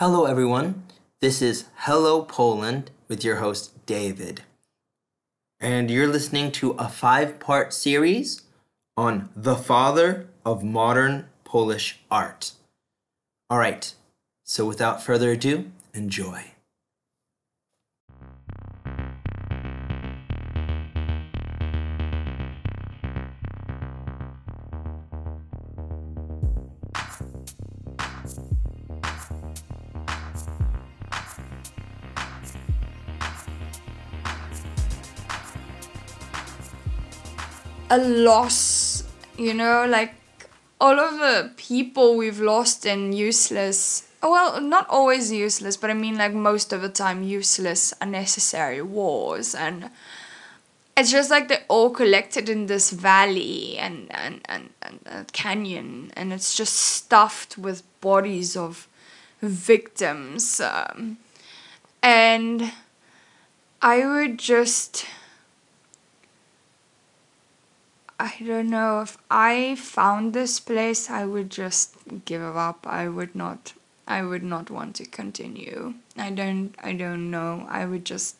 Hello, everyone. This is Hello Poland with your host, David. And you're listening to a five part series on the father of modern Polish art. All right, so without further ado, enjoy. A loss, you know, like all of the people we've lost and useless, well, not always useless, but I mean like most of the time useless, unnecessary wars and it's just like they're all collected in this valley and and, and, and a canyon and it's just stuffed with bodies of victims um, and i would just I don't know if I found this place I would just give up. I would not I would not want to continue. I don't I don't know. I would just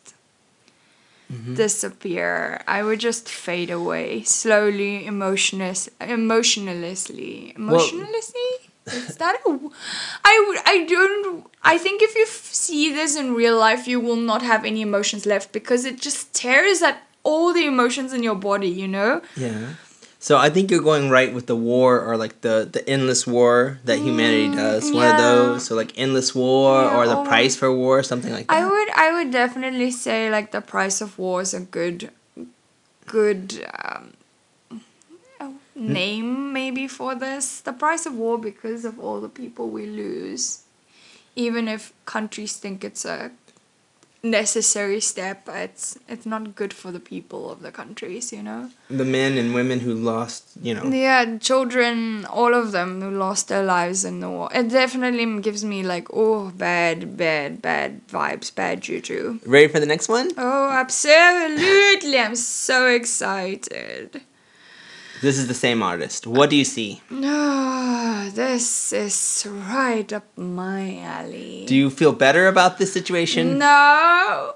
Mm-hmm. disappear. I would just fade away slowly, emotionless, emotionlessly, emotionlessly. Is that a? w- I would. I don't. I think if you f- see this in real life, you will not have any emotions left because it just tears at all the emotions in your body. You know. Yeah. So I think you're going right with the war or like the the endless war that humanity does. One of Mm, those. So like endless war Yeah, or the or- price for war, something like that. I would. I would definitely say like the price of war is a good, good. Um, oh, name maybe for this the price of war because of all the people we lose even if countries think it's a necessary step it's it's not good for the people of the countries you know? The men and women who lost, you know. yeah children all of them who lost their lives in the war. It definitely gives me like oh bad bad bad vibes bad juju. Ready for the next one? oh absolutely. I'm so excited This is the same artist. What do you see? no this is right up my alley Do you feel better about this situation? No,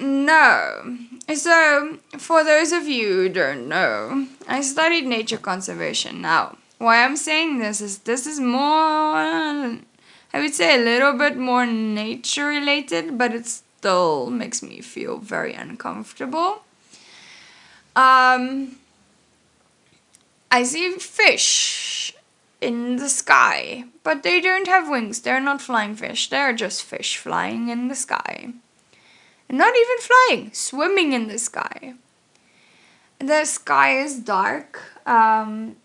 no. So, for those of you who don't know, I studied nature conservation. Now, why I'm saying this is this is more, I would say, a little bit more nature related, but it still makes me feel very uncomfortable. Um, I see fish in the sky, but they don't have wings. They're not flying fish. They're just fish flying in the sky. And not even flying, swimming in the sky. The sky is dark, um,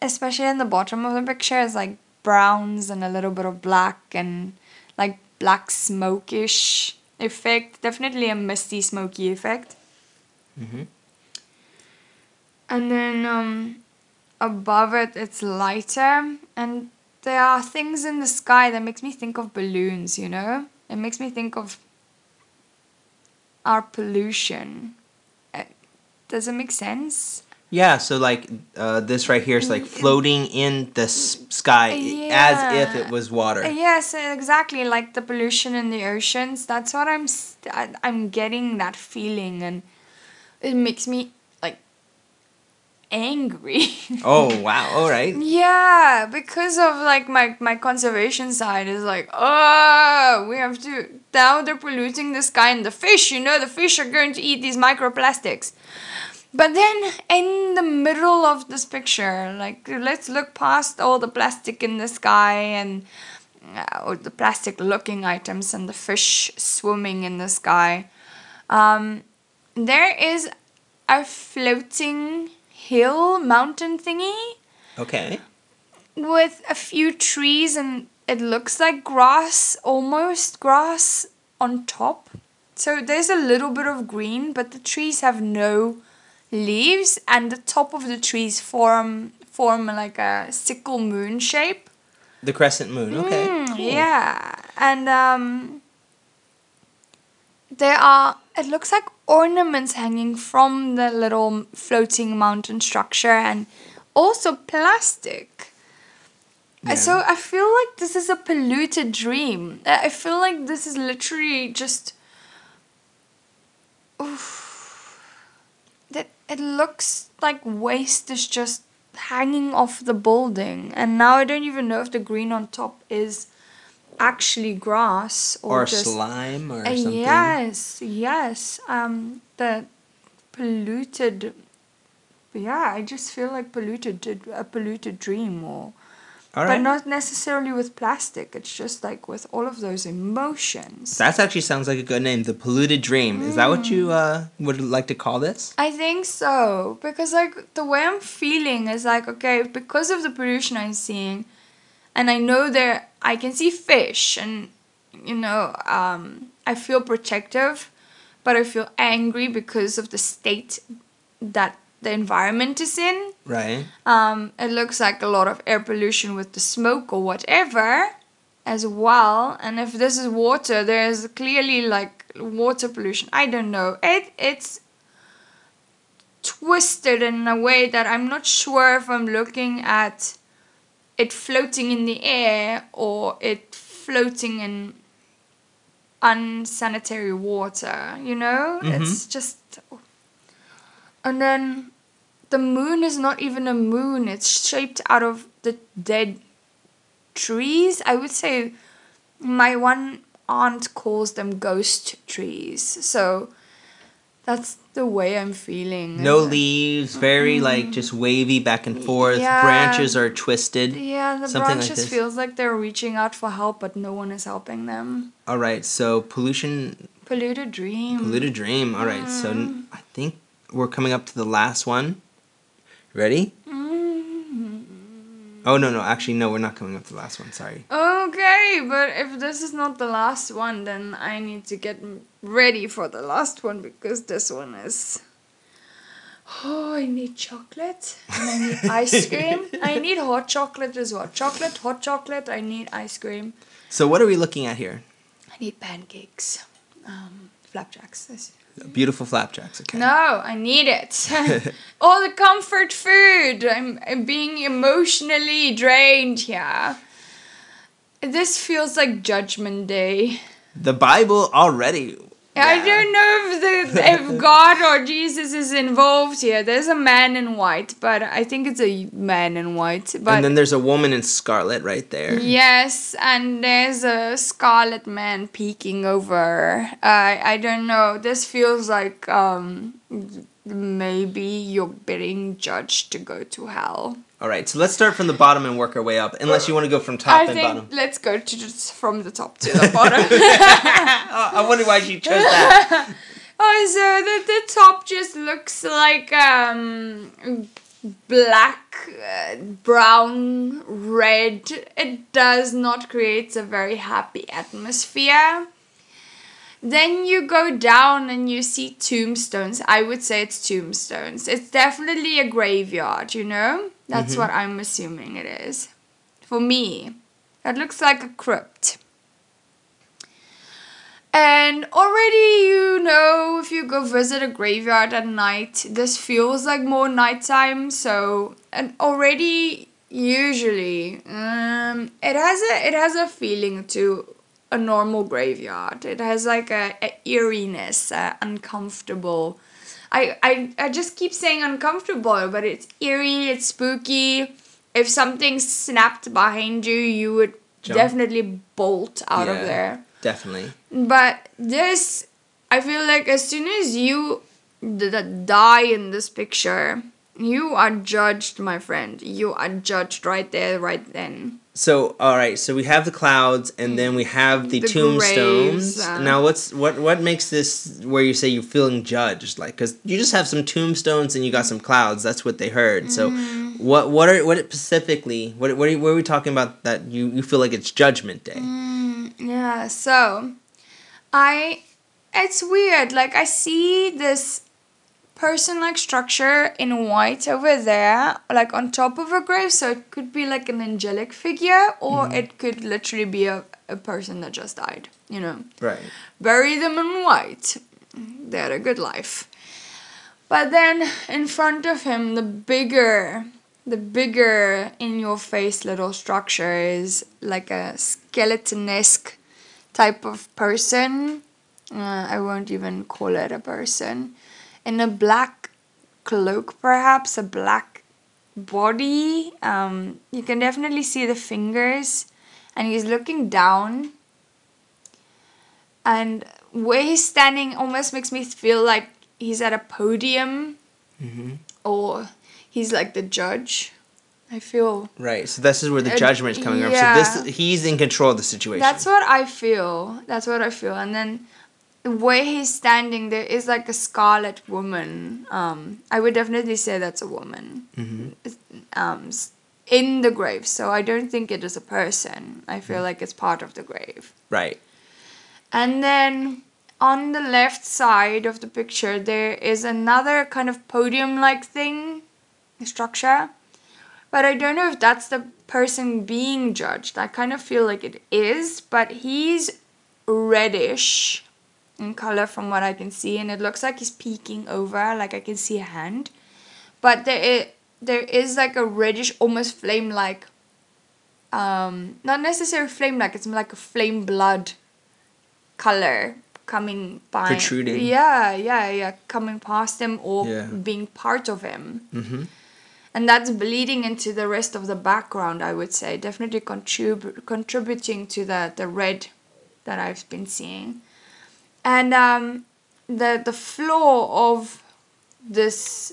especially in the bottom of the picture. It's like browns and a little bit of black and like black smokish effect. Definitely a misty, smoky effect. Mhm. And then um, above it, it's lighter, and there are things in the sky that makes me think of balloons. You know, it makes me think of our pollution. Uh, Does it make sense? Yeah, so like uh, this right here is like floating in the s- sky as if it was water. Uh, Yes, exactly. Like the pollution in the oceans. That's what I'm. St- I'm getting that feeling, and it makes me angry. Oh wow! All right. Yeah, because of like my my conservation side is like, oh, we have to now they're polluting the sky and the fish. You know, the fish are going to eat these microplastics. But then in the middle of this picture, like let's look past all the plastic in the sky and uh, or the plastic looking items and the fish swimming in the sky. Um, there is a floating hill mountain thingy Okay. with a few trees and it looks like grass, almost grass on top. So there's a little bit of green, but the trees have no leaves and the top of the trees form form like a sickle moon shape. The crescent moon. Okay. Mm, cool. Yeah. And um there are it looks like ornaments hanging from the little floating mountain structure and also plastic. Uh, So I feel like this is a polluted dream. Uh, I feel like this is literally just. Oof. That it looks like waste is just hanging off the building, and now I don't even know if the green on top is actually grass or, or just slime or uh, something. yes, yes. Um, the polluted. Yeah, I just feel like polluted, a polluted dream, or but not necessarily with plastic. It's just like with all of those emotions. That actually sounds like a good name. The polluted dream. Is that what Mm. you uh, would like to call this? I think so because like the way I'm feeling is like okay because of the pollution I'm seeing, and I know there I can see fish and you know um, I feel protective, but I feel angry because of the state that the environment is in. Right. Um, it looks like a lot of air pollution with the smoke or whatever as well. And if this is water, there's clearly like water pollution. I don't know. It it's twisted in a way that I'm not sure if I'm looking at it floating in the air or it floating in unsanitary water, you know? Mm-hmm. It's just and then the moon is not even a moon, it's shaped out of the dead trees. I would say my one aunt calls them ghost trees. So that's the way I'm feeling. No leaves, very like just wavy back and forth. Yeah. Branches are twisted. Yeah, the like branches this. feels like they're reaching out for help, but no one is helping them. All right, so pollution, Polluted dream. polluted dream. All right, so I think we're coming up to the last one. Ready? Mm. Oh no, no, actually no, we're not coming up to the last one. Sorry. Okay, but if this is not the last one, then I need to get ready for the last one because this one is. Oh, I need chocolate and I need ice cream. I need hot chocolate as well. Chocolate, hot chocolate. I need ice cream. So what are we looking at here? I need pancakes. Um, flapjacks. Beautiful flapjacks. Okay. No, I need it. All the comfort food. I'm, I'm being emotionally drained here. This feels like Judgment Day. The Bible already. I don't know if the if God or Jesus is involved here. There's a man in white, but I think it's a man in white. But and then there's a woman in scarlet right there. yes, and there's a scarlet man peeking over. I I don't know. This feels like um maybe you're being judged to go to hell. All right, so let's start from the bottom and work our way up. Unless you want to go from top I and think bottom. let's go to just from the top to the bottom. Oh, I wonder why you chose that. Oh, so the, the top just looks like um black, uh, brown, red. It does not create a very happy atmosphere. Then you go down and you see tombstones. I would say it's tombstones. It's definitely a graveyard, you know? That's what I'm assuming it is. For me, it looks like a crypt. And already, you know, if you go visit a graveyard at night, this feels like more nighttime. So, and already, usually, um, it has a it has a feeling to a normal graveyard. It has like a, a eeriness, a uncomfortable. I, I I just keep saying uncomfortable, but it's eerie. It's spooky. If something snapped behind you, you would Jump. definitely bolt out Yeah. of there. Definitely. But this, I feel like as soon as you d- d- die in this picture, you are judged, my friend. You are judged right there, right then. So, all right. So we have the clouds, and then we have the, The tombstones. graves, uh. now, what's what what makes this where you say you're feeling judged? Like, because you just have some tombstones and you got some clouds. That's what they heard. So, Mm. what what are what specifically? What what are, what are we talking about that you you feel like it's Judgment Day? Mm, yeah, so I it's weird. Like I see this person like structure in white over there, like on top of a grave, so it could be like an angelic figure or it could literally be a, a person that just died, you know. Right. Bury them in white. They had a good life. But then in front of him, the bigger, the bigger in your face little structure is like a skeletonesque type of person. Uh, I won't even call it a person. In a black cloak, perhaps, a black body. Um, you can definitely see the fingers, and he's looking down. And where he's standing almost makes me feel like he's at a podium Mm-hmm. or he's like the judge. I feel Right. So this is where the judgment is coming yeah. from. So this he's in control of the situation. that's what I feel. That's what I feel. And then where he's standing, there is like a scarlet woman. Um, I would definitely say that's a woman. Mhm. Um, in the grave. So I don't think it is a person. I feel like it's part of the grave. Right. And then on the left side of the picture, there is another kind of podium like thing, structure. But I don't know if that's the person being judged. I kind of feel like it is, but he's reddish in color from what I can see, and it looks like he's peeking over, like I can see a hand. But there is, there is like a reddish, almost flame like, um, not necessarily flame like, it's like a flame blood color coming by Protruding. yeah yeah yeah coming past him or Yeah. being part of him Mm-hmm. and that's bleeding into the rest of the background i would say definitely contrib- contributing to the the red that i've been seeing and um the the floor of this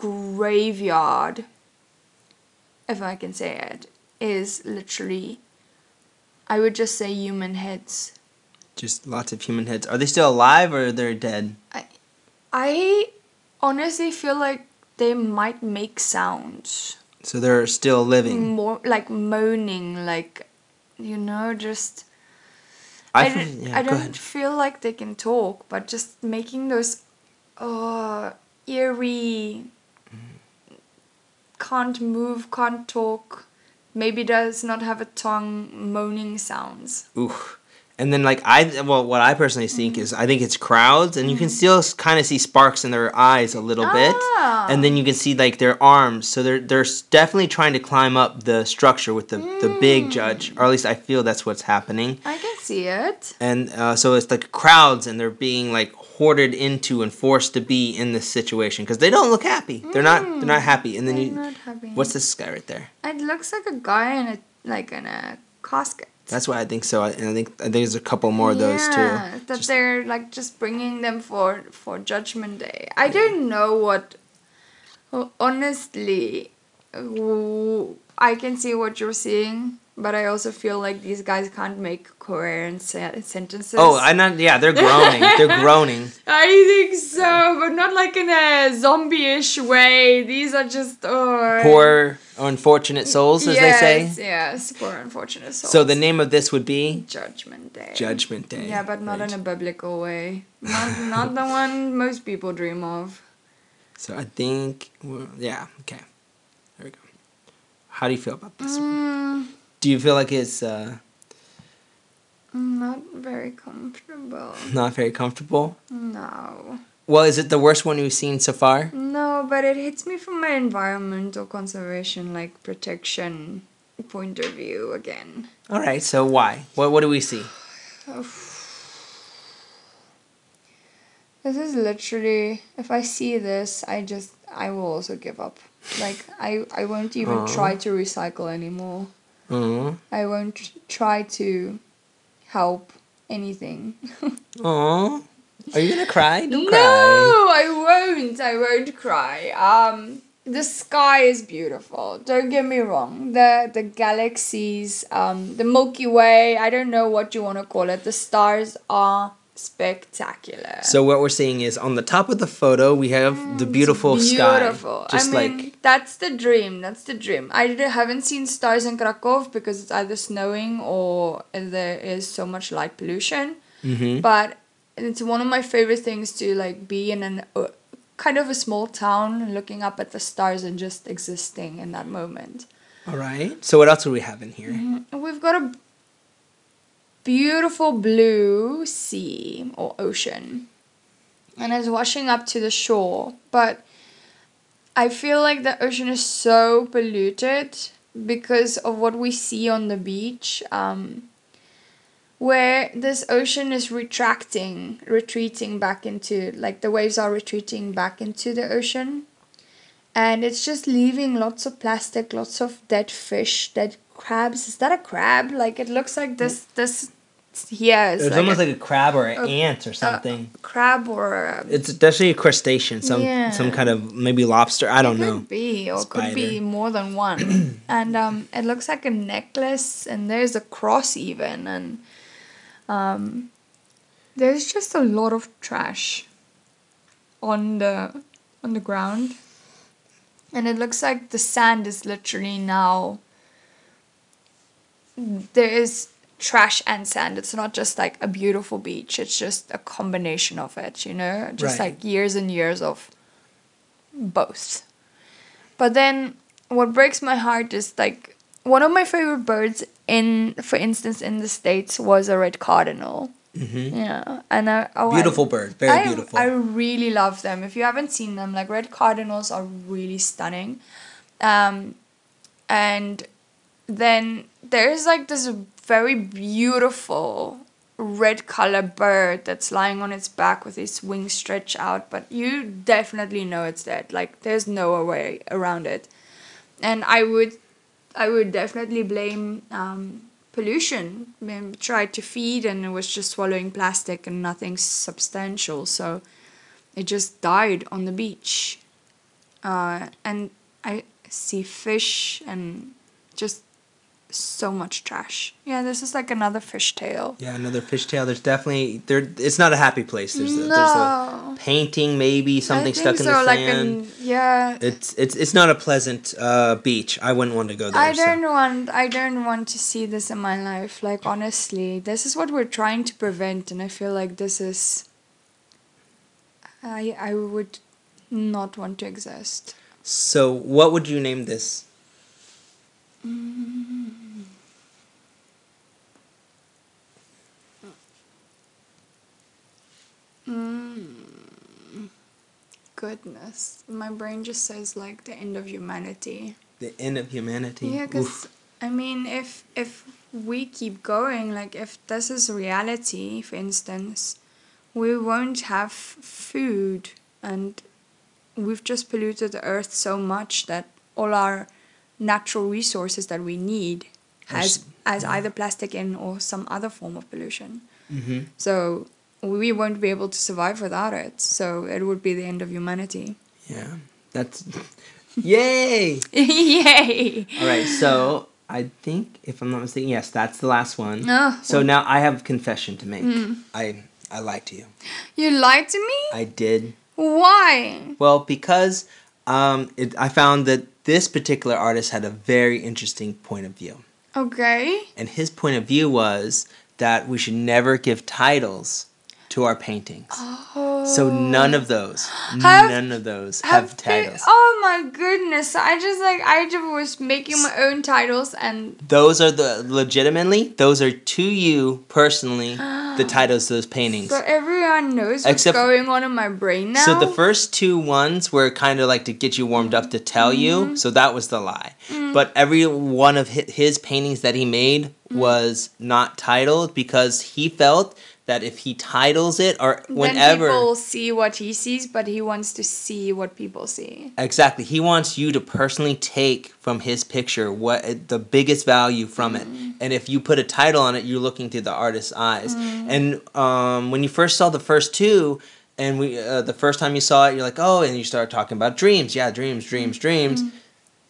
graveyard if i can say it is literally i would just say human heads Just lots of human heads. Are they still alive or are they're dead? i honestly feel like they might make sounds So they're still living. more like moaning like you know just I, I, yeah, I don't feel like they can talk but just making those uh eerie can't move can't talk maybe does not have a tongue moaning sounds. And then like I well what I personally think is I think it's crowds and you can still kind of see sparks in their eyes a little bit. Ah. and then you can see like their arms. So they're they're definitely trying to climb up the structure with the the big judge or at least I feel that's what's happening. I can see it. And uh, so it's like crowds and they're being like hoarded into and forced to be in this situation because they don't look happy. They're not they're not happy. And then I'm you not happy. what's this guy right there? It looks like a guy in a like in a casket that's why I think so I, and I think I think there's a couple more of those yeah, too That Just- they're like just bringing them for for Judgment Day. I don't know what. Honestly, I can see what you're seeing, but I also feel like these guys can't make coherent sentences. oh I not yeah they're groaning they're groaning I think so, but not like in a zombie-ish way. These are just oh, poor unfortunate souls as yes, they say Yes, poor unfortunate souls. so the name of this would be Judgment Day. Judgment Day Yeah, but not right? in a biblical way. Not not the one most people dream of. so I think well, yeah okay there we go how do you feel about this Mm, do you feel like it's uh, not very comfortable. not very comfortable No. well is it the worst one you've seen so far No, but it hits me from my environmental conservation, like protection point of view again. all right so why what what do we see This is literally, if I see this, I just, I will also give up. Like, I, I won't even try to recycle anymore. Aw. I won't try to help anything. Aw. Are you gonna cry? Don't no, cry. I won't. I won't cry. Um, the sky is beautiful. Don't get me wrong. The the galaxies, um, the Milky Way. I don't know what you want to call it. The stars are spectacular. So what we're seeing is on the top of the photo we have the beautiful, Beautiful. sky. Just I mean, like that's the dream. That's the dream. I haven't seen stars in Krakow because it's either snowing or there is so much light pollution. hmm but it's one of my favorite things to like be in an uh, kind of a small town looking up at the stars and just existing in that moment All right. So what else do we have in here? And we've got a beautiful blue sea or ocean and it's washing up to the shore but I feel like the ocean is so polluted because of what we see on the beach. Um, where this ocean is retracting, retreating back into, like the waves are retreating back into the ocean. And it's just leaving lots of plastic, lots of dead fish, dead crabs. Is that a crab? Like it looks like this, this here is It's like almost a like a crab or an a- ant or something. crab or a it's definitely a crustacean, some Yeah. some kind of maybe lobster. I don't know. it know. Could be, or could be more than one. and um, it looks like a necklace, and there's a cross even, and um, there's just a lot of trash on the on the ground, and it looks like the sand is literally now. There is trash and sand. It's not just like a beautiful beach. It's just a combination of it. You know, just Right. like years and years of both. But then what breaks my heart is like one of my favorite birds in for instance in the states was a red cardinal. hmm Yeah, and I, oh, I- Beautiful bird, very I, beautiful. I really love them. If you haven't seen them, like red cardinals are really stunning. Um, and then there's like this very beautiful red color bird that's lying on its back with its wings stretched out, but you definitely know it's dead. Like there's no way around it. And I would I would definitely blame um, pollution. I mean, tried to feed and it was just swallowing plastic and nothing substantial. So it just died on the beach. Uh, and I see fish and just so much trash. Yeah, this is like another fish tail. yeah, another fishtail. There's definitely there. It's not a happy place. There's a, there's a painting, maybe something stuck in the like sand. an, yeah. It's it's it's not a pleasant uh, beach. I wouldn't want to go there. I don't want I don't want to see this in my life. Like honestly, this is what we're trying to prevent and I feel like this is I I would not want to exist. So, what would you name this? Mm. Goodness. My brain just says like the end of humanity. The end of humanity. Yeah, because I mean, if if we keep going, like if this is reality, for instance, we won't have food, and we've just polluted the earth so much that all our natural resources that we need has as either plastic in or some other form of pollution. Mhm. So we won't be able to survive without it. So it would be the end of humanity. Yeah, that's yay. Yay! All right, so I think if I'm not mistaken, yes, that's the last one. Oh, So now I have a confession to make. Mm. I I lied to you. You lied to me? I did. Why? Well, because um, it, I found that this particular artist had a very interesting point of view, Okay. and his point of view was that we should never give titles to our paintings. Oh. So none of those, Have- none of those have, they- titles. oh my goodness! I just like I just was making my own titles and Those are the legitimately. Those are to you personally the titles to those paintings. so everyone knows what's Except- going on in my brain now. So the first two ones were kind of like to get you warmed up to tell Mm-hmm. you. So that was the lie. But every one of hi- his paintings that he made Mm. was not titled because he felt that if he titles it or then whenever people see what he sees, but he wants to see what people see. Exactly. He wants you to personally take from his picture what the biggest value from it. Mm-hmm. And if you put a title on it, you're looking through the artist's eyes. Mm-hmm. And um, when you first saw the first two, and we uh, the first time you saw it, you're like, oh, and you start talking about dreams. Yeah, dreams, dreams, mm-hmm. dreams.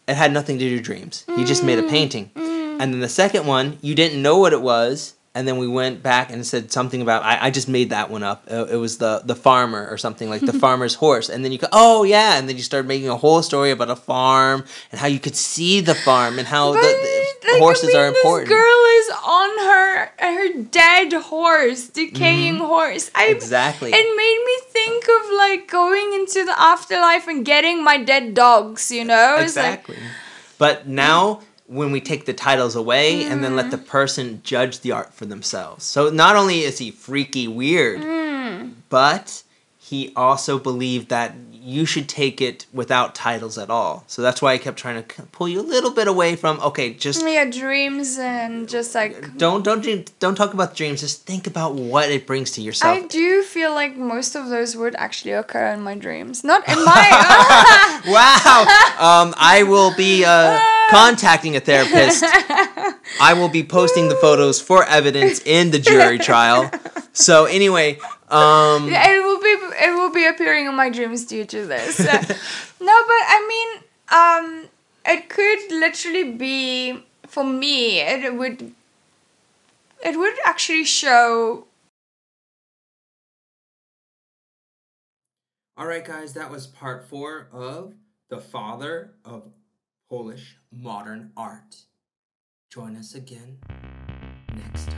It had nothing to do with dreams. He just made a painting. And then the second one, you didn't know what it was. And then we went back and said something about I, I just made that one up. Uh, it was the the farmer or something like the farmer's horse. And then you go, oh yeah, and then you started making a whole story about a farm and how you could see the farm and how the, the like, horses I mean, are important. This girl is on her her dead horse, decaying horse. I Mm-hmm. Exactly. It made me think of like going into the afterlife and getting my dead dogs. You know, It's like- exactly. but now when we take the titles away and then let Mm. the person judge the art for themselves. So not only is he freaky weird, Mm. but he also believed that you should take it without titles at all. So that's why I kept trying to pull you a little bit away from okay, just yeah, dreams and just like don't don't dream, don't talk about dreams. Just think about what it brings to yourself. I do feel like most of those would actually occur in my dreams, not in my. wow. Um, I will be uh, contacting a therapist. I will be posting the photos for evidence in the jury trial. So anyway, um, Yeah, it will be it will be appearing in my dreams due to this. Uh, no, but I mean, um, it could literally be for me. It would. It would actually show. All right, guys, that was part four of the father of Polish modern art. Join us again next